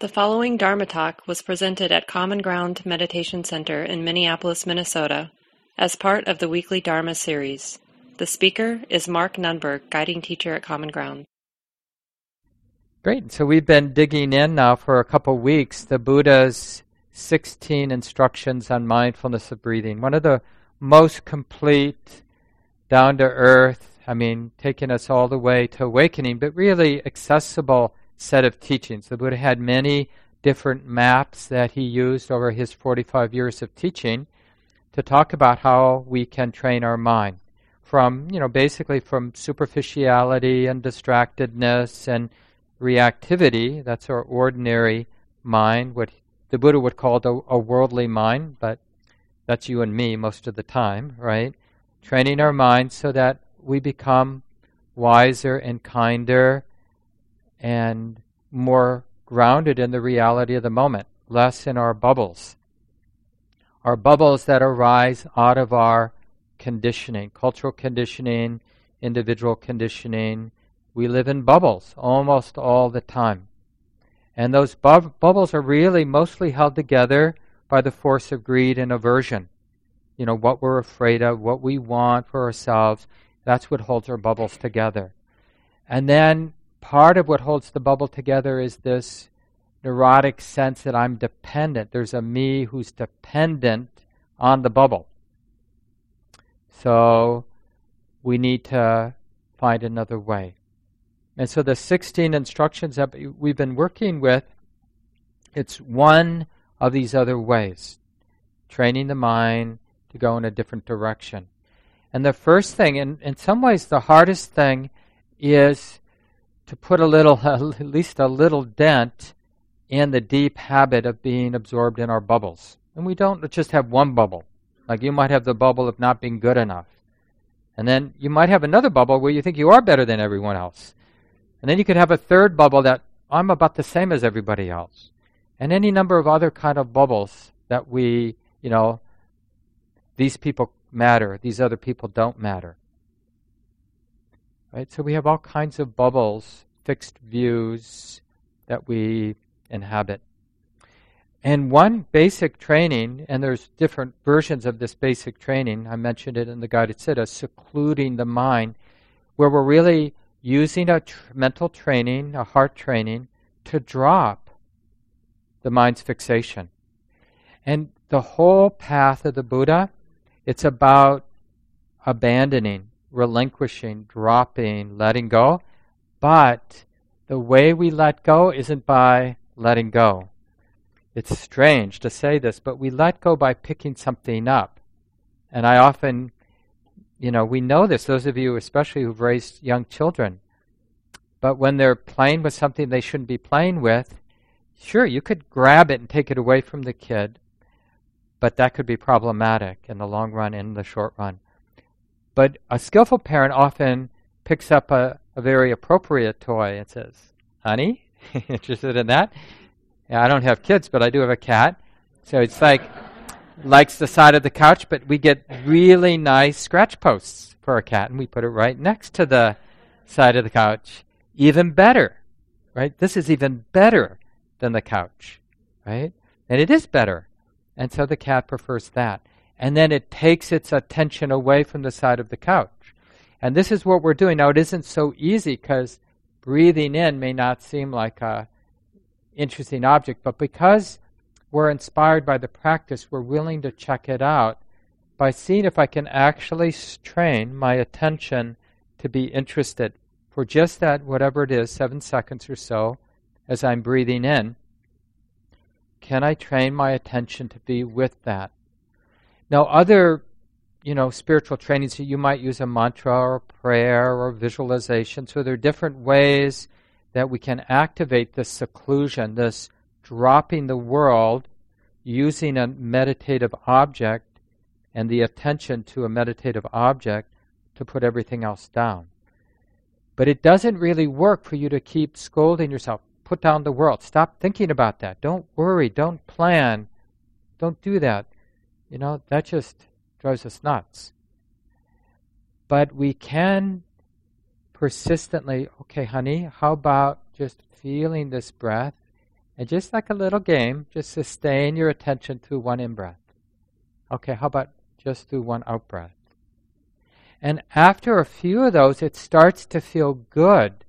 The following Dharma talk was presented at Common Ground Meditation Center in Minneapolis, Minnesota, as part of the weekly Dharma series. The speaker is Mark Nunberg, guiding teacher at Common Ground. Great. So we've been digging in now for a couple weeks the Buddha's 16 instructions on mindfulness of breathing. One of the most complete, down to earth, I mean, taking us all the way to awakening, but really accessible set of teachings. The Buddha had many different maps that he used over his 45 years of teaching to talk about how we can train our mind from, you know, basically from superficiality and distractedness and reactivity. That's our ordinary mind, what the Buddha would call a, a worldly mind, but that's you and me most of the time, right? Training our mind so that we become wiser and kinder and more grounded in the reality of the moment, less in our bubbles. Our bubbles that arise out of our conditioning, cultural conditioning, individual conditioning. We live in bubbles almost all the time. And those bu- bubbles are really mostly held together by the force of greed and aversion. You know, what we're afraid of, what we want for ourselves, that's what holds our bubbles together. And then part of what holds the bubble together is this neurotic sense that I'm dependent. There's a me who's dependent on the bubble. So we need to find another way. And so the 16 instructions that we've been working with, it's one of these other ways, training the mind to go in a different direction. And the first thing, and in some ways the hardest thing, is to put a little, at least a little dent in the deep habit of being absorbed in our bubbles. And we don't just have one bubble. Like you might have the bubble of not being good enough. And then you might have another bubble where you think you are better than everyone else. And then you could have a third bubble that I'm about the same as everybody else. And any number of other kind of bubbles that we, you know, these people matter, these other people don't matter. Right? So we have all kinds of bubbles, fixed views that we inhabit. And one basic training, and there's different versions of this basic training, I mentioned it in the guided siddha, secluding the mind, where we're really using a tr- mental training, a heart training, to drop the mind's fixation. And the whole path of the Buddha, it's about abandoning relinquishing, dropping, letting go. But the way we let go isn't by letting go. It's strange to say this, but we let go by picking something up. And I often, you know, we know this, those of you especially who've raised young children. But when they're playing with something they shouldn't be playing with, sure, you could grab it and take it away from the kid, but that could be problematic in the long run and the short run. But a skillful parent often picks up a, a very appropriate toy and says, Honey, interested in that? Yeah, I don't have kids, but I do have a cat. So it's like, likes the side of the couch, but we get really nice scratch posts for a cat, and we put it right next to the side of the couch. Even better, right? This is even better than the couch, right? And it is better. And so the cat prefers that and then it takes its attention away from the side of the couch. And this is what we're doing. Now, it isn't so easy because breathing in may not seem like a interesting object, but because we're inspired by the practice, we're willing to check it out by seeing if I can actually train my attention to be interested for just that, whatever it is, seven seconds or so, as I'm breathing in. Can I train my attention to be with that? Now, other you know, spiritual trainings, you might use a mantra or prayer or visualization. So there are different ways that we can activate this seclusion, this dropping the world using a meditative object and the attention to a meditative object to put everything else down. But it doesn't really work for you to keep scolding yourself. Put down the world. Stop thinking about that. Don't worry. Don't plan. Don't do that. You know, that just drives us nuts. But we can persistently, okay, honey, how about just feeling this breath And just like a little game, just sustain your attention through one in breath. Okay, how about just through one out breath? And after a few of those, it starts to feel good.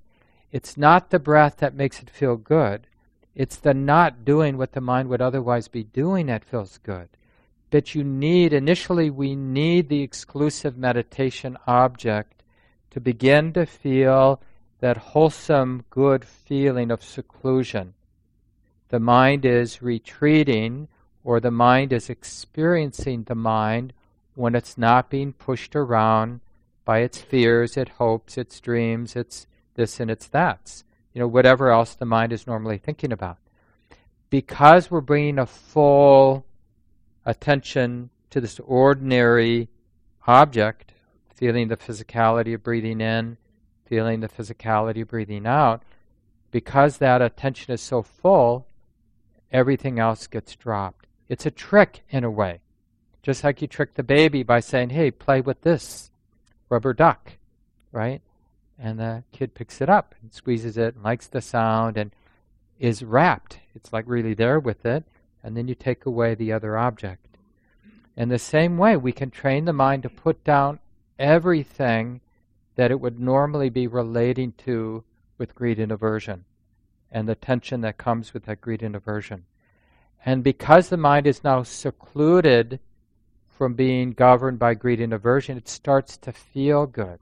It's not the breath that makes it feel good. It's the not doing what the mind would otherwise be doing that feels good. But you need, initially, we need the exclusive meditation object to begin to feel that wholesome, good feeling of seclusion. The mind is retreating, or the mind is experiencing the mind when it's not being pushed around by its fears, its hopes, its dreams, its this and its that. You know, whatever else the mind is normally thinking about. Because we're bringing a full attention to this ordinary object, feeling the physicality of breathing in, feeling the physicality of breathing out, because that attention is so full, everything else gets dropped. It's a trick in a way. Just like you trick the baby by saying, hey, play with this rubber duck, right? And the kid picks it up and squeezes it and likes the sound and is rapt. It's like really there with it. And then you take away the other object. In the same way, we can train the mind to put down everything that it would normally be relating to with greed and aversion and the tension that comes with that greed and aversion. And because the mind is now secluded from being governed by greed and aversion, it starts to feel good.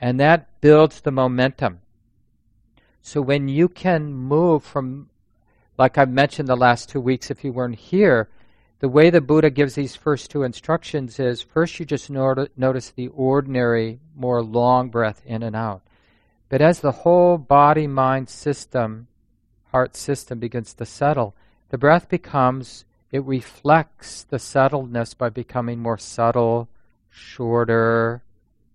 And that builds the momentum. So when you can move from, like I've mentioned the last two weeks, if you weren't here, the way the Buddha gives these first two instructions is first you just notice the ordinary, more long breath in and out. But as the whole body mind system, heart system begins to settle, the breath becomes, it reflects the settledness by becoming more subtle, shorter.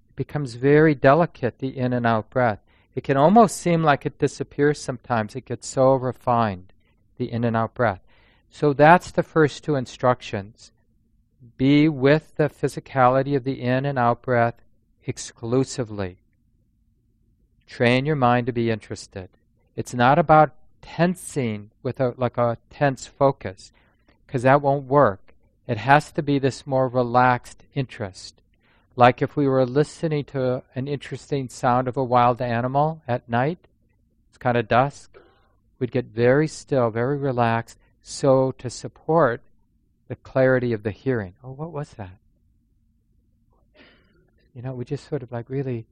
It becomes very delicate, the in and out breath. It can almost seem like it disappears sometimes. It gets so refined, the in and out breath. So that's the first two instructions. Be with the physicality of the in and out breath exclusively. Train your mind to be interested. It's not about tensing with a, like a tense focus, because that won't work. It has to be this more relaxed interest. Like if we were listening to an interesting sound of a wild animal at night, it's kind of dusk, we'd get very still, very relaxed, so to support the clarity of the hearing. Oh, what was that? You know, we just sort of like really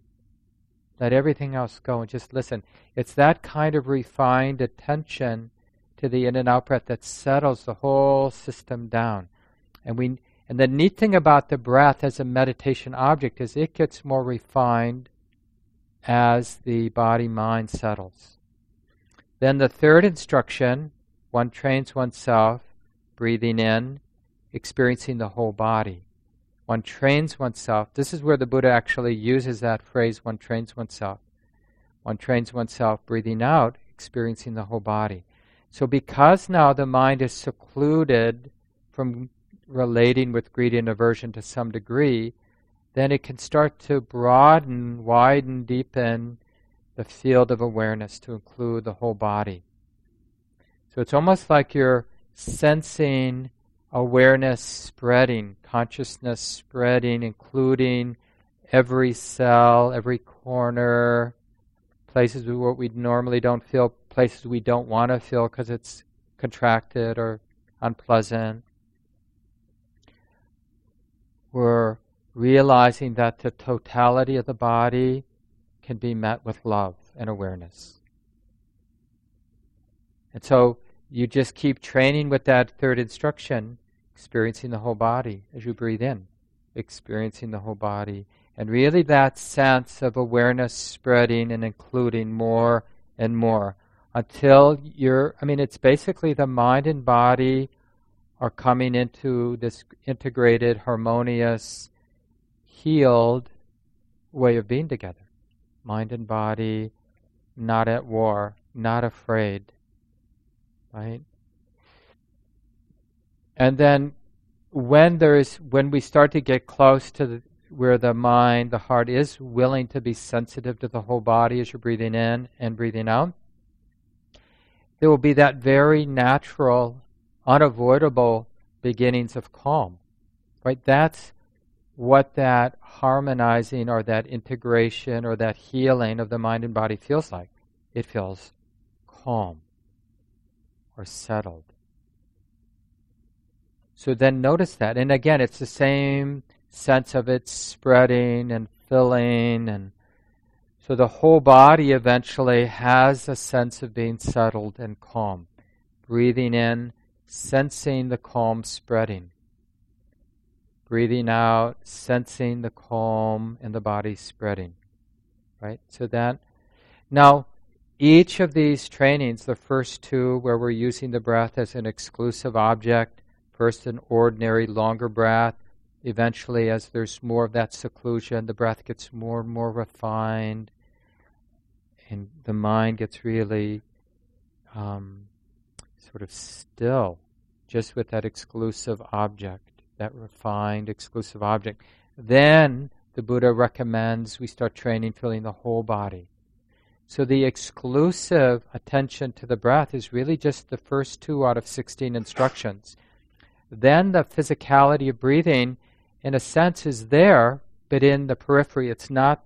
let everything else go and just listen. It's that kind of refined attention to the in and out breath that settles the whole system down. And we and the neat thing about the breath as a meditation object is it gets more refined as the body mind settles. Then the third instruction, one trains oneself breathing in, experiencing the whole body one trains oneself. This is where the Buddha actually uses that phrase, one trains oneself. One trains oneself breathing out, experiencing the whole body. So, because now the mind is secluded from relating with greed and aversion to some degree, then it can start to broaden, widen, deepen the field of awareness to include the whole body. So, it's almost like you're sensing awareness spreading, consciousness spreading, including every cell, every corner, places where we normally don't feel, places we don't want to feel because it's contracted or unpleasant. We're realizing that the totality of the body can be met with love and awareness. And so you just keep training with that third instruction, experiencing the whole body as you breathe in, experiencing the whole body. And really that sense of awareness spreading and including more and more until you're, I mean, it's basically the mind and body are coming into this integrated, harmonious, healed way of being together. Mind and body, not at war, not afraid, right? And then when there is when we start to get close to the, where the mind, the heart is willing to be sensitive to the whole body as you're breathing in and breathing out, there will be that very natural, unavoidable beginnings of calm. Right? That's what that harmonizing or that integration or that healing of the mind and body feels like. It feels calm or settled. So then notice that. And again, it's the same sense of it spreading and filling. And so the whole body eventually has a sense of being settled and calm. Breathing in, sensing the calm spreading. Breathing out, sensing the calm in the body spreading. Right? So that. Now, each of these trainings, the first two where we're using the breath as an exclusive object, First, an ordinary, longer breath. Eventually, as there's more of that seclusion, the breath gets more and more refined, and the mind gets really um, sort of still, just with that exclusive object, that refined, exclusive object. Then the Buddha recommends we start training, feeling the whole body. So the exclusive attention to the breath is really just the first two out of 16 instructions then the physicality of breathing, in a sense, is there, but in the periphery. It's not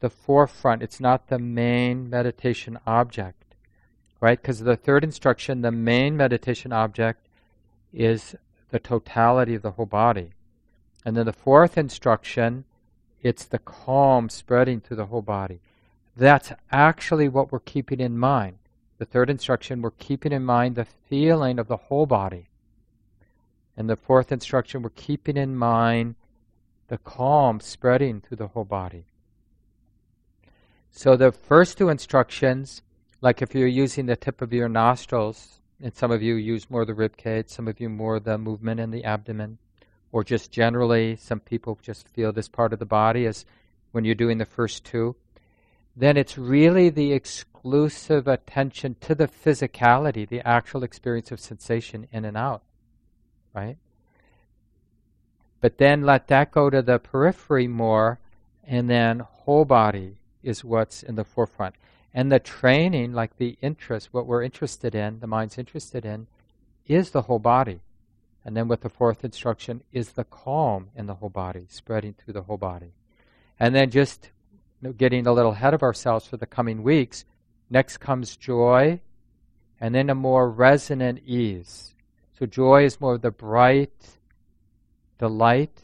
the forefront, it's not the main meditation object. Right? Because the third instruction, the main meditation object is the totality of the whole body. And then the fourth instruction, it's the calm spreading through the whole body. That's actually what we're keeping in mind. The third instruction, we're keeping in mind the feeling of the whole body. And the fourth instruction, we're keeping in mind the calm spreading through the whole body. So the first two instructions, like if you're using the tip of your nostrils, and some of you use more the rib cage, some of you more the movement in the abdomen, or just generally, some people just feel this part of the body as when you're doing the first two, then it's really the exclusive attention to the physicality, the actual experience of sensation in and out right? But then let that go to the periphery more, and then whole body is what's in the forefront. And the training, like the interest, what we're interested in, the mind's interested in, is the whole body. And then with the fourth instruction is the calm in the whole body, spreading through the whole body. And then just getting a little ahead of ourselves for the coming weeks, next comes joy, and then a more resonant ease. So joy is more the bright, the light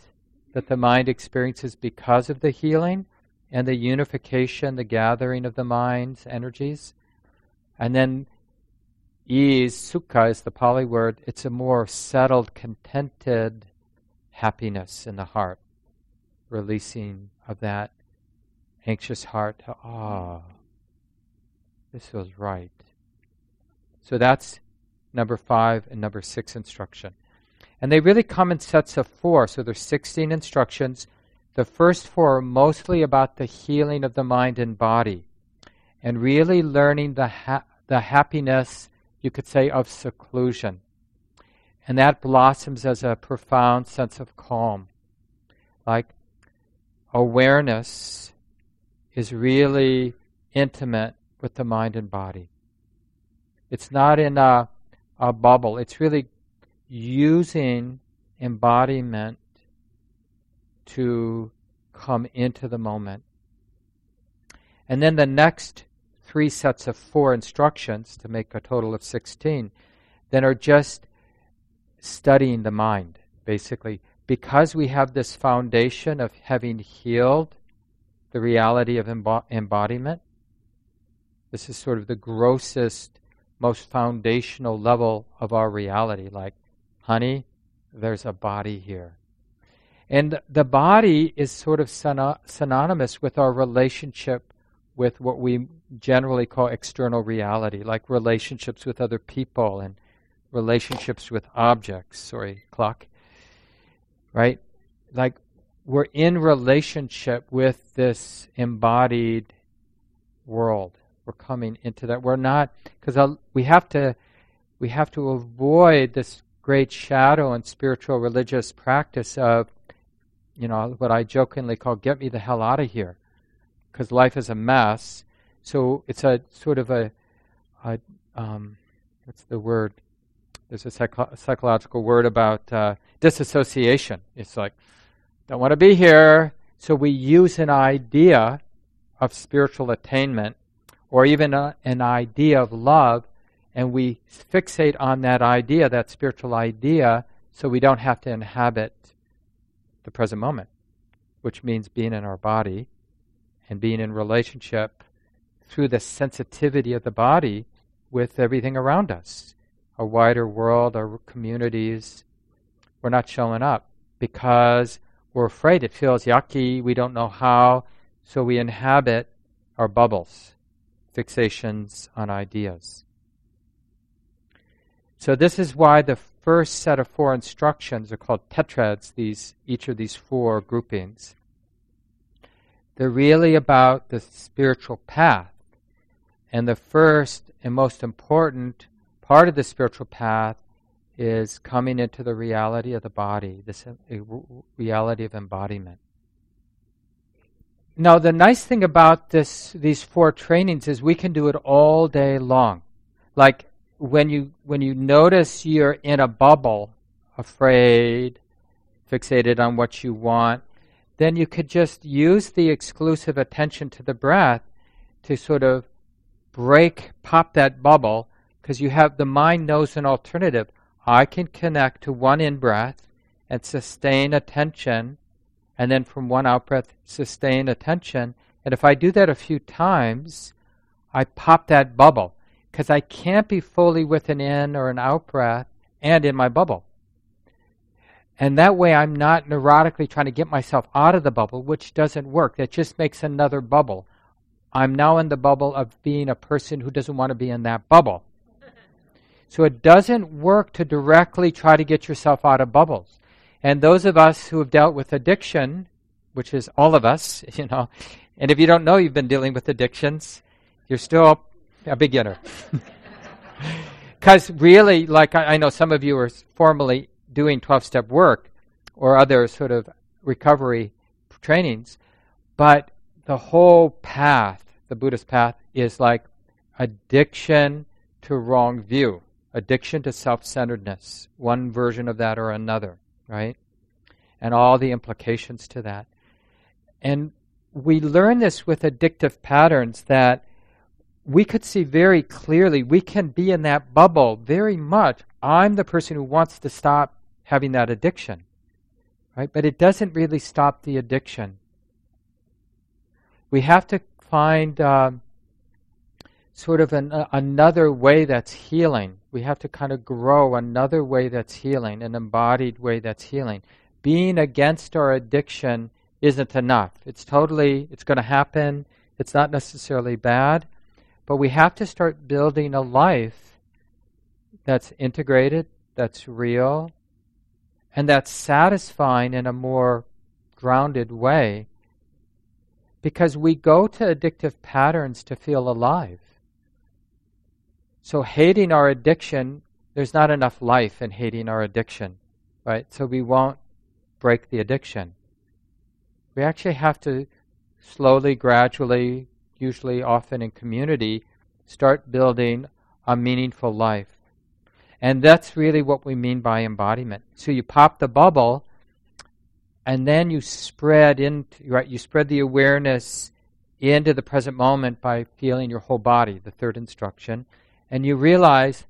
that the mind experiences because of the healing and the unification, the gathering of the mind's energies. And then ease, sukha is the Pali word, it's a more settled, contented happiness in the heart, releasing of that anxious heart to, ah, this feels right. So that's number five, and number six instruction. And they really come in sets of four. So there's 16 instructions. The first four are mostly about the healing of the mind and body and really learning the, ha- the happiness, you could say, of seclusion. And that blossoms as a profound sense of calm. Like awareness is really intimate with the mind and body. It's not in a a bubble. It's really using embodiment to come into the moment. And then the next three sets of four instructions to make a total of 16 then are just studying the mind, basically. Because we have this foundation of having healed the reality of embo- embodiment, this is sort of the grossest most foundational level of our reality. Like, honey, there's a body here. And the body is sort of synonymous with our relationship with what we generally call external reality, like relationships with other people and relationships with objects. Sorry, clock. Right? Like we're in relationship with this embodied world we're coming into that. We're not because we have to we have to avoid this great shadow and spiritual religious practice of you know what I jokingly call "get me the hell out of here," because life is a mess. So it's a sort of a, a um, what's the word? There's a psycho- psychological word about uh, disassociation. It's like, don't want to be here. So we use an idea of spiritual attainment or even a, an idea of love and we fixate on that idea, that spiritual idea, so we don't have to inhabit the present moment, which means being in our body and being in relationship through the sensitivity of the body with everything around us, a wider world, our communities. We're not showing up because we're afraid. It feels yucky. We don't know how. So we inhabit our bubbles, fixations on ideas. So this is why the first set of four instructions are called tetrads, these, each of these four groupings. They're really about the spiritual path. And the first and most important part of the spiritual path is coming into the reality of the body, this uh, reality of embodiment. Now, the nice thing about this, these four trainings is we can do it all day long. Like when you when you notice you're in a bubble, afraid, fixated on what you want, then you could just use the exclusive attention to the breath to sort of break, pop that bubble, because you have the mind knows an alternative. I can connect to one in breath and sustain attention, and then from one out breath, sustain attention. And if I do that a few times, I pop that bubble because I can't be fully with an in or an out breath and in my bubble. And that way I'm not neurotically trying to get myself out of the bubble, which doesn't work. That just makes another bubble. I'm now in the bubble of being a person who doesn't want to be in that bubble. So it doesn't work to directly try to get yourself out of bubbles. And those of us who have dealt with addiction, which is all of us, you know, and if you don't know you've been dealing with addictions, you're still a beginner. Because really, like I, I know some of you are formally doing 12 step work or other sort of recovery trainings, but the whole path, the Buddhist path, is like addiction to wrong view, addiction to self centeredness, one version of that or another, right? And all the implications to that. And we learn this with addictive patterns that we could see very clearly we can be in that bubble very much. I'm the person who wants to stop having that addiction. Right? But it doesn't really stop the addiction. We have to find um, sort of an, uh, another way that's healing. We have to kind of grow another way that's healing, an embodied way that's healing. Being against our addiction isn't enough. It's totally, it's going to happen. It's not necessarily bad, but we have to start building a life that's integrated, that's real, and that's satisfying in a more grounded way. Because we go to addictive patterns to feel alive. So, hating our addiction, there's not enough life in hating our addiction, right? So, we won't break the addiction. We actually have to slowly, gradually usually often in community, start building a meaningful life. And that's really what we mean by embodiment. So you pop the bubble and then you spread into right you spread the awareness into the present moment by feeling your whole body, the third instruction, and you realize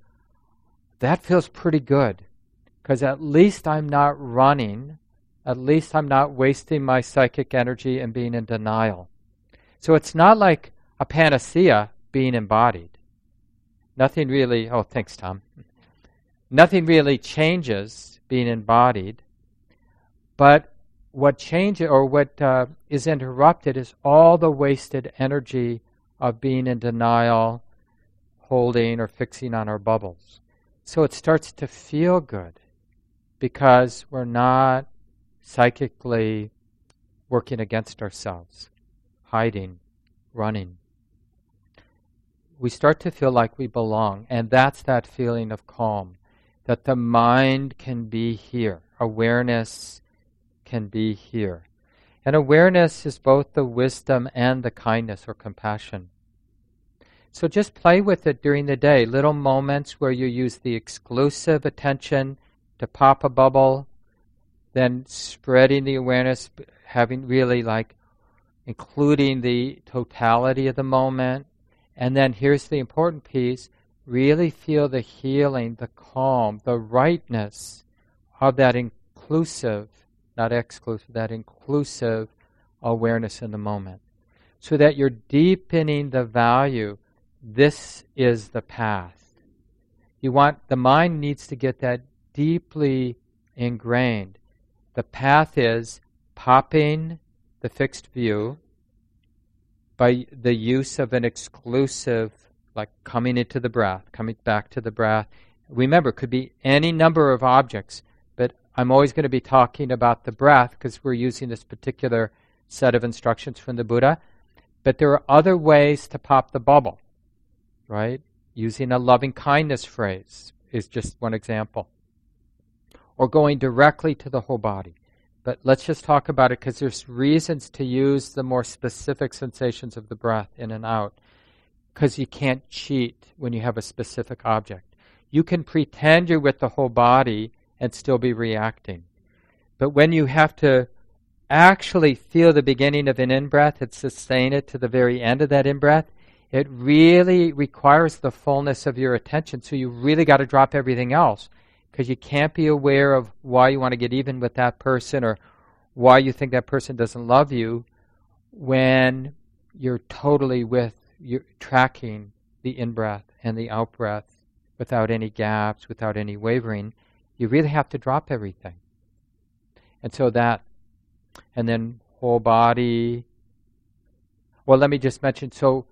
that feels pretty good because at least I'm not running, at least I'm not wasting my psychic energy and being in denial. So it's not like a panacea being embodied. Nothing really, oh, thanks, Tom. Nothing really changes being embodied, but what changes or what uh, is interrupted is all the wasted energy of being in denial, holding, or fixing on our bubbles. So it starts to feel good because we're not psychically working against ourselves hiding, running. We start to feel like we belong, and that's that feeling of calm, that the mind can be here, awareness can be here. And awareness is both the wisdom and the kindness or compassion. So just play with it during the day. Little moments where you use the exclusive attention to pop a bubble, then spreading the awareness, having really like including the totality of the moment. And then here's the important piece really feel the healing, the calm, the rightness of that inclusive, not exclusive, that inclusive awareness in the moment. So that you're deepening the value. This is the path. You want, the mind needs to get that deeply ingrained. The path is popping the fixed view by the use of an exclusive, like coming into the breath, coming back to the breath. Remember, it could be any number of objects, but I'm always going to be talking about the breath because we're using this particular set of instructions from the Buddha. But there are other ways to pop the bubble, right? Using a loving kindness phrase is just one example. Or going directly to the whole body. But let's just talk about it because there's reasons to use the more specific sensations of the breath in and out. Because you can't cheat when you have a specific object. You can pretend you're with the whole body and still be reacting. But when you have to actually feel the beginning of an in breath and sustain it to the very end of that in breath, it really requires the fullness of your attention. So you really got to drop everything else because you can't be aware of why you want to get even with that person or why you think that person doesn't love you when you're totally with you're tracking the in breath and the out breath without any gaps, without any wavering. You really have to drop everything. And so that, and then whole body. Well, let me just mention so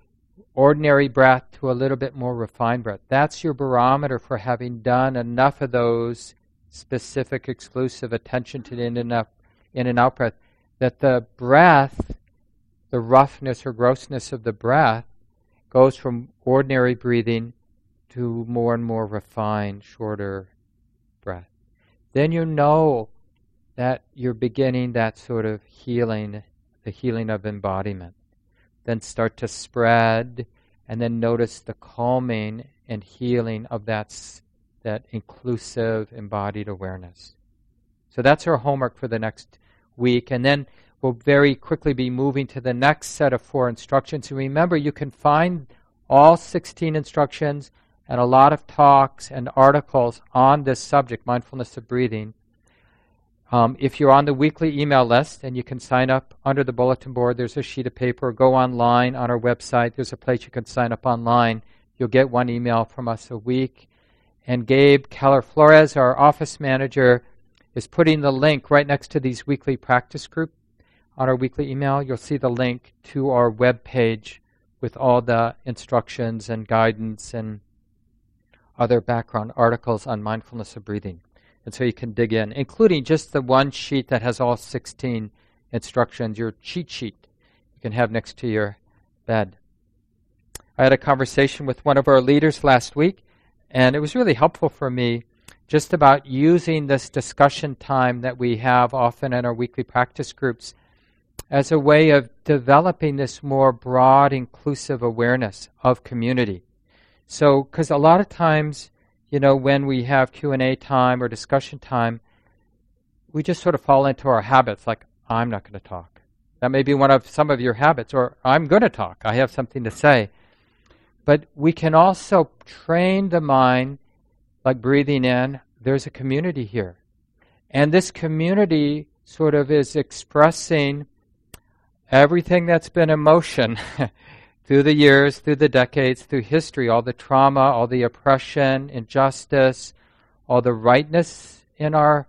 ordinary breath to a little bit more refined breath. That's your barometer for having done enough of those specific, exclusive attention to the in and out, in and out breath that the breath, the roughness or grossness of the breath, goes from ordinary breathing to more and more refined, shorter breath. Then you know that you're beginning that sort of healing, the healing of embodiment then start to spread, and then notice the calming and healing of that, that inclusive embodied awareness. So that's our homework for the next week. And then we'll very quickly be moving to the next set of four instructions. And remember, you can find all 16 instructions and a lot of talks and articles on this subject, mindfulness of breathing, um, if you're on the weekly email list and you can sign up under the bulletin board, there's a sheet of paper. Go online on our website. There's a place you can sign up online. You'll get one email from us a week. And Gabe Keller Flores, our office manager, is putting the link right next to these weekly practice group on our weekly email. You'll see the link to our web page with all the instructions and guidance and other background articles on mindfulness of breathing. And so you can dig in, including just the one sheet that has all 16 instructions, your cheat sheet you can have next to your bed. I had a conversation with one of our leaders last week, and it was really helpful for me just about using this discussion time that we have often in our weekly practice groups as a way of developing this more broad, inclusive awareness of community. So, because a lot of times you know, when we have Q&A time or discussion time, we just sort of fall into our habits like I'm not going to talk. That may be one of some of your habits or I'm going to talk. I have something to say. But we can also train the mind like breathing in, there's a community here. And this community sort of is expressing everything that's been emotion through the years, through the decades, through history, all the trauma, all the oppression, injustice, all the rightness in our,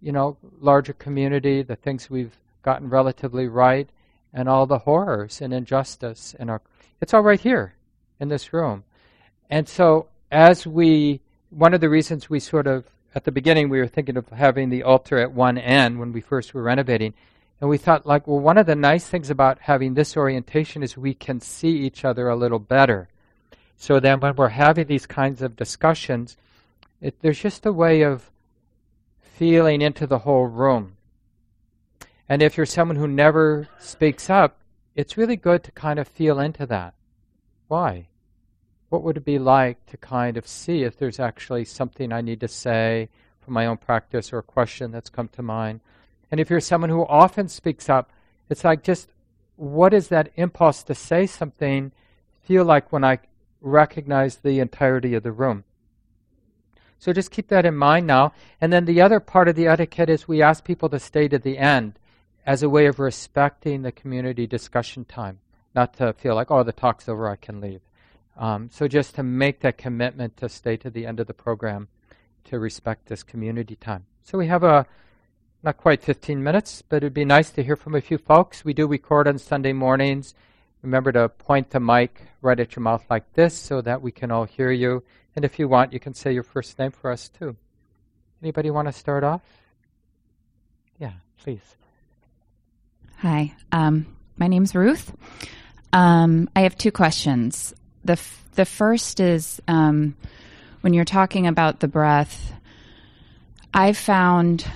you know, larger community, the things we've gotten relatively right, and all the horrors and injustice in our it's all right here in this room. And so as we one of the reasons we sort of at the beginning we were thinking of having the altar at one end when we first were renovating and we thought, like, well, one of the nice things about having this orientation is we can see each other a little better. So then when we're having these kinds of discussions, it, there's just a way of feeling into the whole room. And if you're someone who never speaks up, it's really good to kind of feel into that. Why? what would it be like to kind of see if there's actually something I need to say from my own practice or a question that's come to mind? And if you're someone who often speaks up, it's like just what is that impulse to say something feel like when I recognize the entirety of the room? So just keep that in mind now. And then the other part of the etiquette is we ask people to stay to the end as a way of respecting the community discussion time, not to feel like, oh, the talk's over, I can leave. Um, so just to make that commitment to stay to the end of the program to respect this community time. So we have a not quite 15 minutes, but it'd be nice to hear from a few folks. We do record on Sunday mornings. Remember to point the mic right at your mouth like this so that we can all hear you. And if you want, you can say your first name for us too. Anybody want to start off? Yeah, please. Hi, um, my name's Ruth. Um, I have two questions. The f- the first is um, when you're talking about the breath. I've found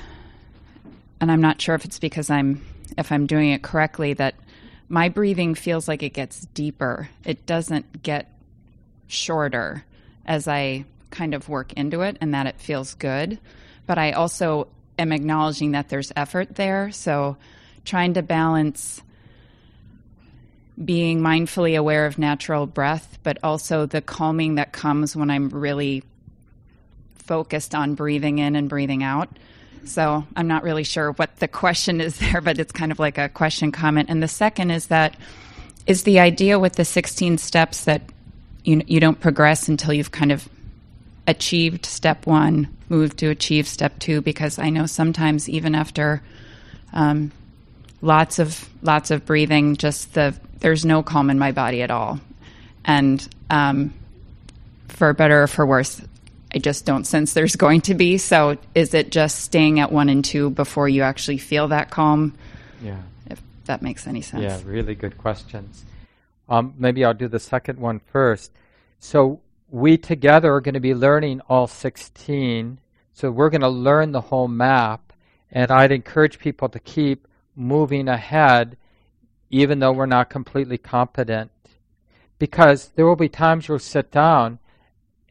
and I'm not sure if it's because I'm if I'm doing it correctly that my breathing feels like it gets deeper. It doesn't get shorter as I kind of work into it and that it feels good. But I also am acknowledging that there's effort there. So trying to balance being mindfully aware of natural breath, but also the calming that comes when I'm really focused on breathing in and breathing out. So I'm not really sure what the question is there, but it's kind of like a question comment. And the second is that is the idea with the 16 steps that you you don't progress until you've kind of achieved step one, move to achieve step two. Because I know sometimes even after um, lots of lots of breathing, just the there's no calm in my body at all, and um, for better or for worse, I just don't sense there's going to be. So is it just staying at one and two before you actually feel that calm? Yeah. If that makes any sense. Yeah, really good questions. Um, maybe I'll do the second one first. So we together are going to be learning all 16. So we're going to learn the whole map. And I'd encourage people to keep moving ahead even though we're not completely competent. Because there will be times you'll sit down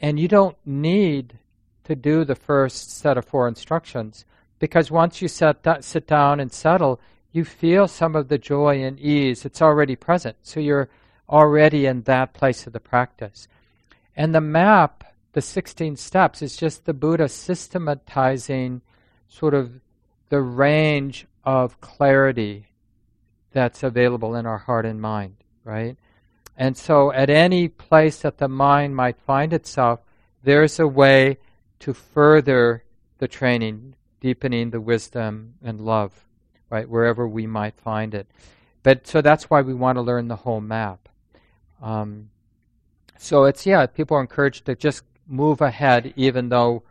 and you don't need to do the first set of four instructions because once you set sit down and settle, you feel some of the joy and ease. It's already present. So you're already in that place of the practice. And the map, the 16 steps, is just the Buddha systematizing sort of the range of clarity that's available in our heart and mind, right? And so, at any place that the mind might find itself, there's a way to further the training, deepening the wisdom and love, right, wherever we might find it. But so that's why we want to learn the whole map. Um, so it's, yeah, people are encouraged to just move ahead, even though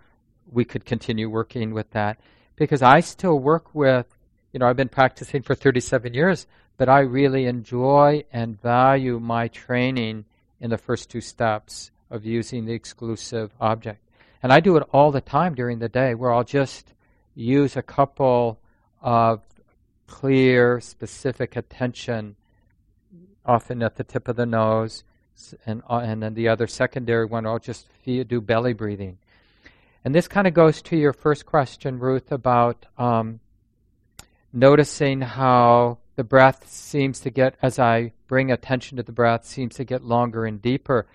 we could continue working with that. Because I still work with, you know, I've been practicing for 37 years but I really enjoy and value my training in the first two steps of using the exclusive object. And I do it all the time during the day where I'll just use a couple of clear, specific attention, often at the tip of the nose, and, uh, and then the other secondary one, I'll just feel, do belly breathing. And this kind of goes to your first question, Ruth, about um, noticing how the breath seems to get, as I bring attention to the breath, seems to get longer and deeper.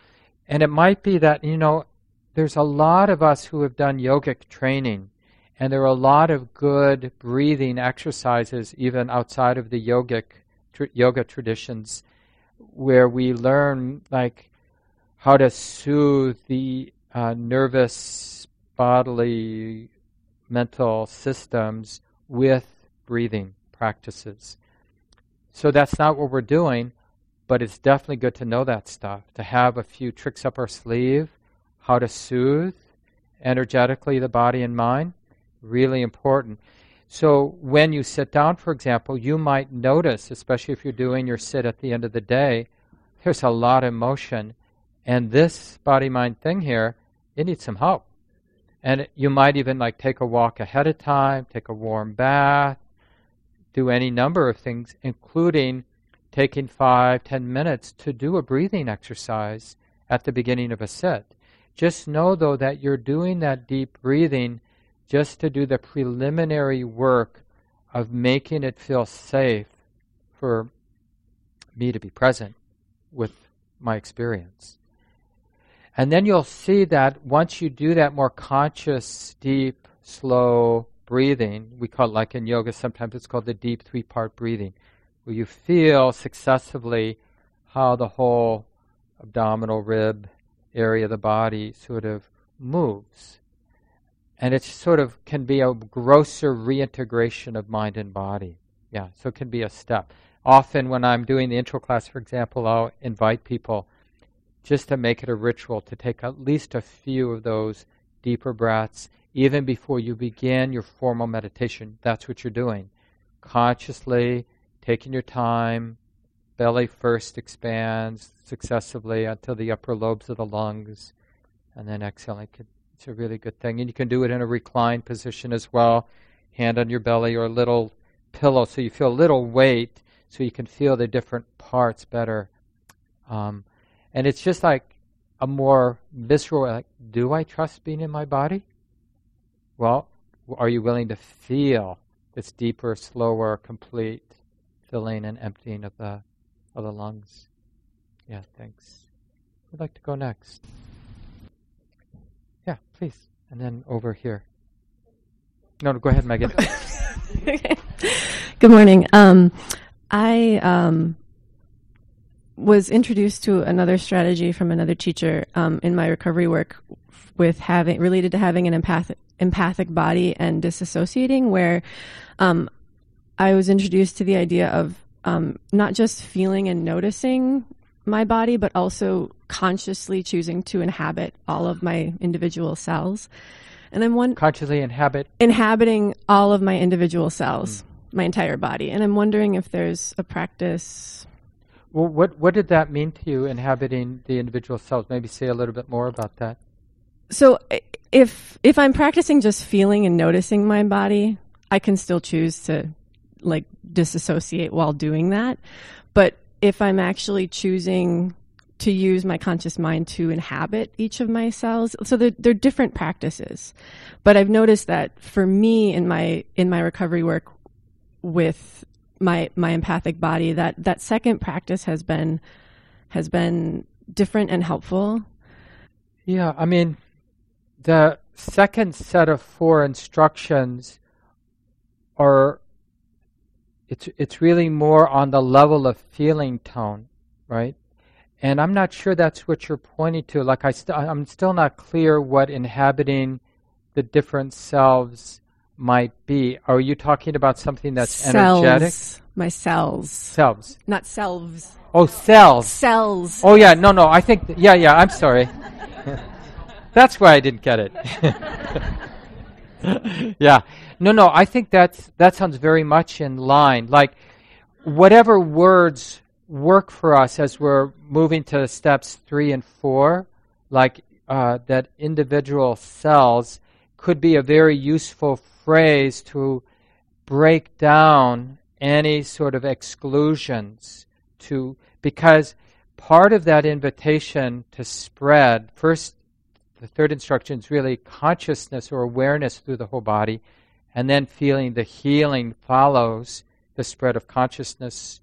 And it might be that, you know, there's a lot of us who have done yogic training, and there are a lot of good breathing exercises, even outside of the yogic tr- yoga traditions, where we learn like how to soothe the uh, nervous, bodily, mental systems with breathing practices. So that's not what we're doing, but it's definitely good to know that stuff, to have a few tricks up our sleeve, how to soothe energetically the body and mind, really important. So when you sit down, for example, you might notice, especially if you're doing your sit at the end of the day, there's a lot of motion. And this body mind thing here, it needs some help. And you might even like take a walk ahead of time, take a warm bath, do any number of things, including taking five, ten minutes to do a breathing exercise at the beginning of a sit. Just know, though, that you're doing that deep breathing just to do the preliminary work of making it feel safe for me to be present with my experience. And then you'll see that once you do that more conscious, deep, slow breathing, we call it like in yoga, sometimes it's called the deep three part breathing, where you feel successively how the whole abdominal rib area of the body sort of moves. And it sort of can be a grosser reintegration of mind and body. Yeah, so it can be a step. Often, when I'm doing the intro class, for example, I'll invite people just to make it a ritual to take at least a few of those deeper breaths, even before you begin your formal meditation. That's what you're doing. Consciously taking your time, belly first expands successively until the upper lobes of the lungs, and then exhaling. It's a really good thing. And you can do it in a reclined position as well, hand on your belly or a little pillow so you feel a little weight so you can feel the different parts better. Um, and it's just like a more visceral, like, do I trust being in my body? Well, are you willing to feel this deeper, slower, complete filling and emptying of the of the lungs? Yeah, thanks. Who'd like to go next? Yeah, please. And then over here. No, no go ahead, Megan. okay. Good morning. Um, I um, was introduced to another strategy from another teacher um, in my recovery work with having related to having an empathic empathic body and disassociating where um, I was introduced to the idea of um, not just feeling and noticing my body, but also consciously choosing to inhabit all of my individual cells. And I'm one consciously inhabit inhabiting all of my individual cells, mm. my entire body. And I'm wondering if there's a practice well, what what did that mean to you, inhabiting the individual cells? Maybe say a little bit more about that. So, if if I'm practicing just feeling and noticing my body, I can still choose to like disassociate while doing that. But if I'm actually choosing to use my conscious mind to inhabit each of my cells, so they're, they're different practices. But I've noticed that for me in my in my recovery work with my my empathic body that that second practice has been has been different and helpful. Yeah i mean the second set of four instructions are it's it's really more on the level of feeling tone right? And i'm not sure that's what you're pointing to. Like i st- i'm still not clear what inhabiting the different selves might be. Are you talking about something that's cells. energetic? My cells. Cells. Not selves. Oh, cells. Cells. Oh, yeah. No, no. I think. Th- yeah, yeah. I'm sorry. that's why I didn't get it. yeah. No, no. I think that's that sounds very much in line. Like whatever words work for us as we're moving to steps three and four, like uh, that individual cells could be a very useful phrase to break down any sort of exclusions to because part of that invitation to spread first the third instruction is really consciousness or awareness through the whole body and then feeling the healing follows the spread of consciousness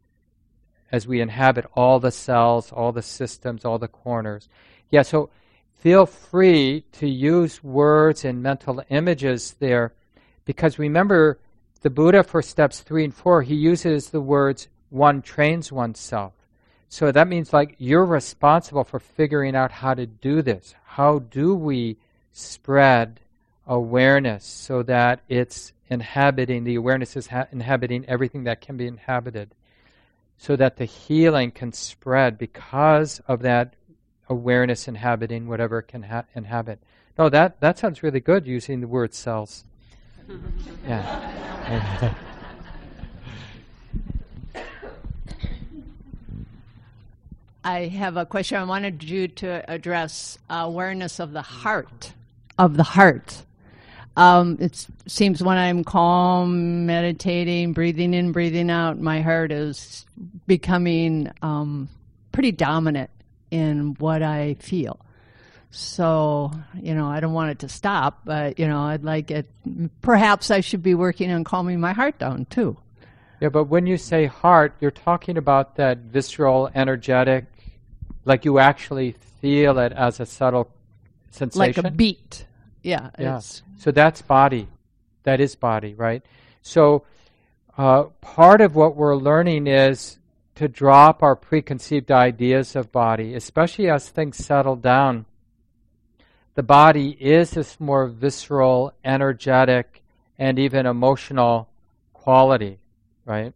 as we inhabit all the cells all the systems all the corners. Yeah so feel free to use words and mental images there because remember, the Buddha for steps three and four, he uses the words one trains oneself. So that means like you're responsible for figuring out how to do this. How do we spread awareness so that it's inhabiting, the awareness is ha- inhabiting everything that can be inhabited, so that the healing can spread because of that awareness inhabiting whatever can ha- inhabit. No, that, that sounds really good using the word cells yeah. I have a question. I wanted you to address awareness of the heart. Of the heart. Um, it seems when I'm calm, meditating, breathing in, breathing out, my heart is becoming um, pretty dominant in what I feel. So, you know, I don't want it to stop, but, you know, I'd like it. Perhaps I should be working on calming my heart down too. Yeah, but when you say heart, you're talking about that visceral, energetic, like you actually feel it as a subtle sensation. Like a beat. Yeah. Yeah. So that's body. That is body, right? So uh, part of what we're learning is to drop our preconceived ideas of body, especially as things settle down the body is this more visceral, energetic, and even emotional quality, right?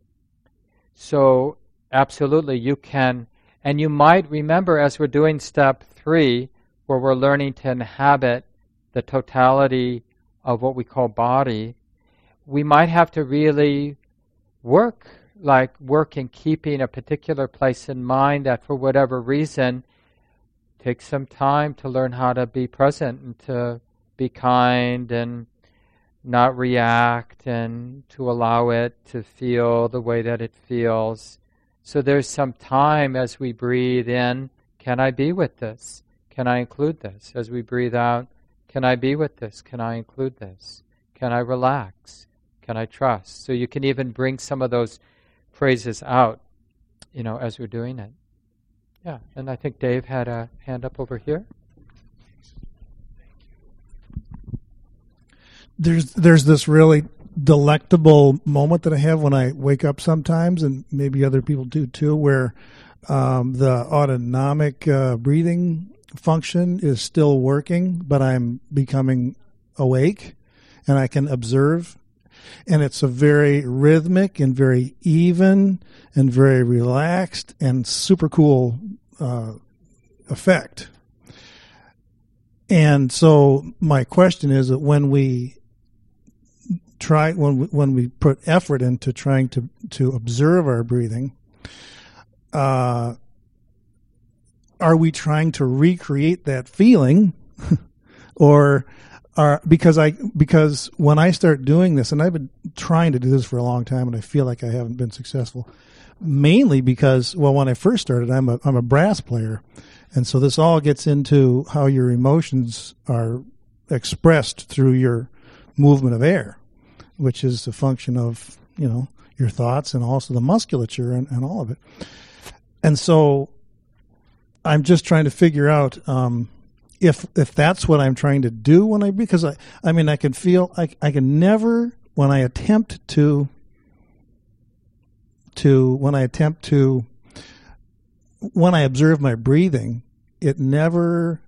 So, absolutely, you can. And you might remember as we're doing step three, where we're learning to inhabit the totality of what we call body, we might have to really work, like work in keeping a particular place in mind that for whatever reason take some time to learn how to be present and to be kind and not react and to allow it to feel the way that it feels. So there's some time as we breathe in, can I be with this? Can I include this? As we breathe out, can I be with this? Can I include this? Can I relax? Can I trust? So you can even bring some of those phrases out, you know, as we're doing it. Yeah, and I think Dave had a hand up over here. There's there's this really delectable moment that I have when I wake up sometimes, and maybe other people do too, where um, the autonomic uh, breathing function is still working, but I'm becoming awake, and I can observe and it's a very rhythmic and very even and very relaxed and super cool uh, effect. And so my question is that when we try when we, when we put effort into trying to to observe our breathing, uh, are we trying to recreate that feeling, or are because I because when I start doing this, and I've been trying to do this for a long time, and I feel like I haven't been successful. Mainly because, well, when I first started, I'm a I'm a brass player, and so this all gets into how your emotions are expressed through your movement of air, which is a function of you know your thoughts and also the musculature and, and all of it. And so, I'm just trying to figure out. Um, if if that's what I'm trying to do when I because I I mean I can feel I I can never when I attempt to to when I attempt to when I observe my breathing it never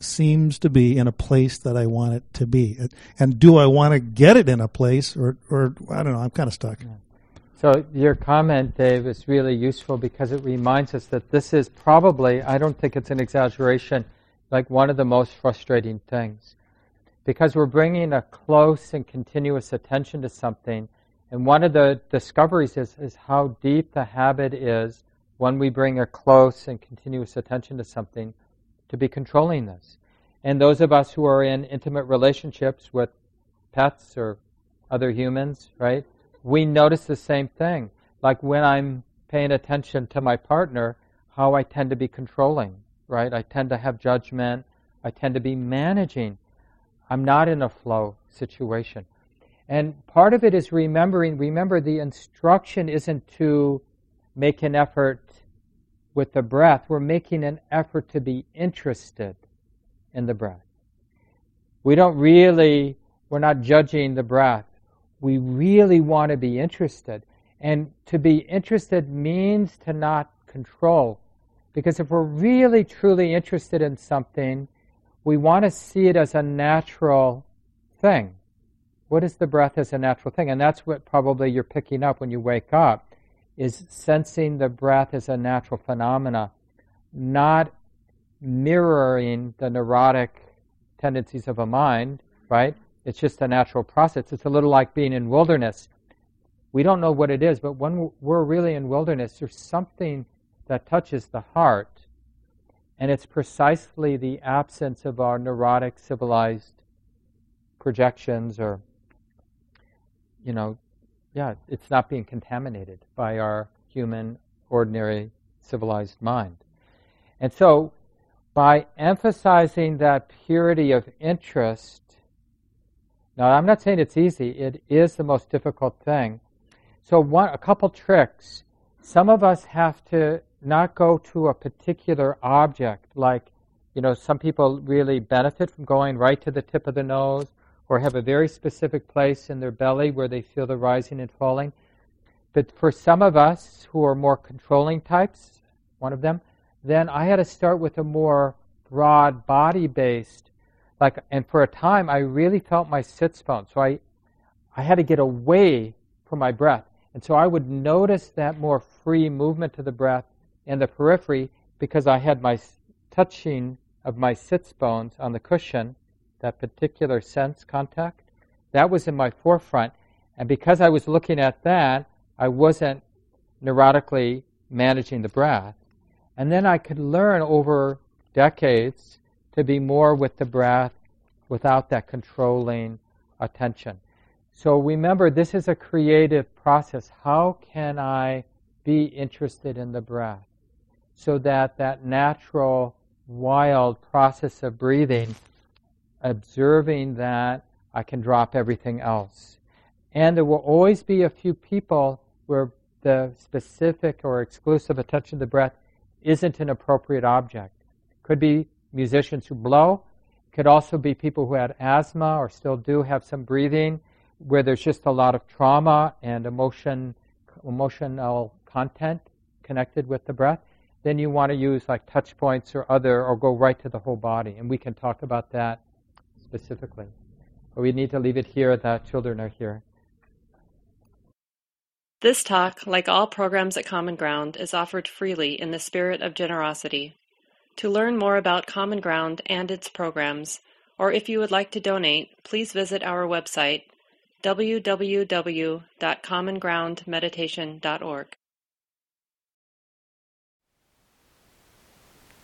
seems to be in a place that I want it to be and do I want to get it in a place or or I don't know I'm kind of stuck. So your comment, Dave, is really useful because it reminds us that this is probably, I don't think it's an exaggeration, like one of the most frustrating things. Because we're bringing a close and continuous attention to something, and one of the discoveries is, is how deep the habit is when we bring a close and continuous attention to something to be controlling this. And those of us who are in intimate relationships with pets or other humans, right, we notice the same thing. Like when I'm paying attention to my partner, how I tend to be controlling right? I tend to have judgment. I tend to be managing. I'm not in a flow situation. And part of it is remembering, remember the instruction isn't to make an effort with the breath. We're making an effort to be interested in the breath. We don't really, we're not judging the breath. We really want to be interested. And to be interested means to not control. Because if we're really truly interested in something, we want to see it as a natural thing. What is the breath as a natural thing? And that's what probably you're picking up when you wake up, is sensing the breath as a natural phenomena, not mirroring the neurotic tendencies of a mind, right? It's just a natural process. It's a little like being in wilderness. We don't know what it is, but when we're really in wilderness, there's something that touches the heart. And it's precisely the absence of our neurotic, civilized projections or, you know, yeah, it's not being contaminated by our human, ordinary, civilized mind. And so, by emphasizing that purity of interest, now I'm not saying it's easy, it is the most difficult thing. So, one, a couple tricks. Some of us have to not go to a particular object, like, you know, some people really benefit from going right to the tip of the nose or have a very specific place in their belly where they feel the rising and falling. But for some of us who are more controlling types, one of them, then I had to start with a more broad body based like and for a time I really felt my sits bone. So I I had to get away from my breath. And so I would notice that more free movement to the breath in the periphery because I had my touching of my sits bones on the cushion, that particular sense contact. That was in my forefront. And because I was looking at that, I wasn't neurotically managing the breath. And then I could learn over decades to be more with the breath without that controlling attention. So remember, this is a creative process. How can I be interested in the breath so that that natural, wild process of breathing, observing that, I can drop everything else. And there will always be a few people where the specific or exclusive attention to the breath isn't an appropriate object. Could be musicians who blow. Could also be people who had asthma or still do have some breathing where there's just a lot of trauma and emotion, emotional content connected with the breath. Then you want to use like touch points or other, or go right to the whole body. And we can talk about that specifically. But we need to leave it here. The children are here. This talk, like all programs at Common Ground, is offered freely in the spirit of generosity. To learn more about Common Ground and its programs, or if you would like to donate, please visit our website www.commongroundmeditation.org.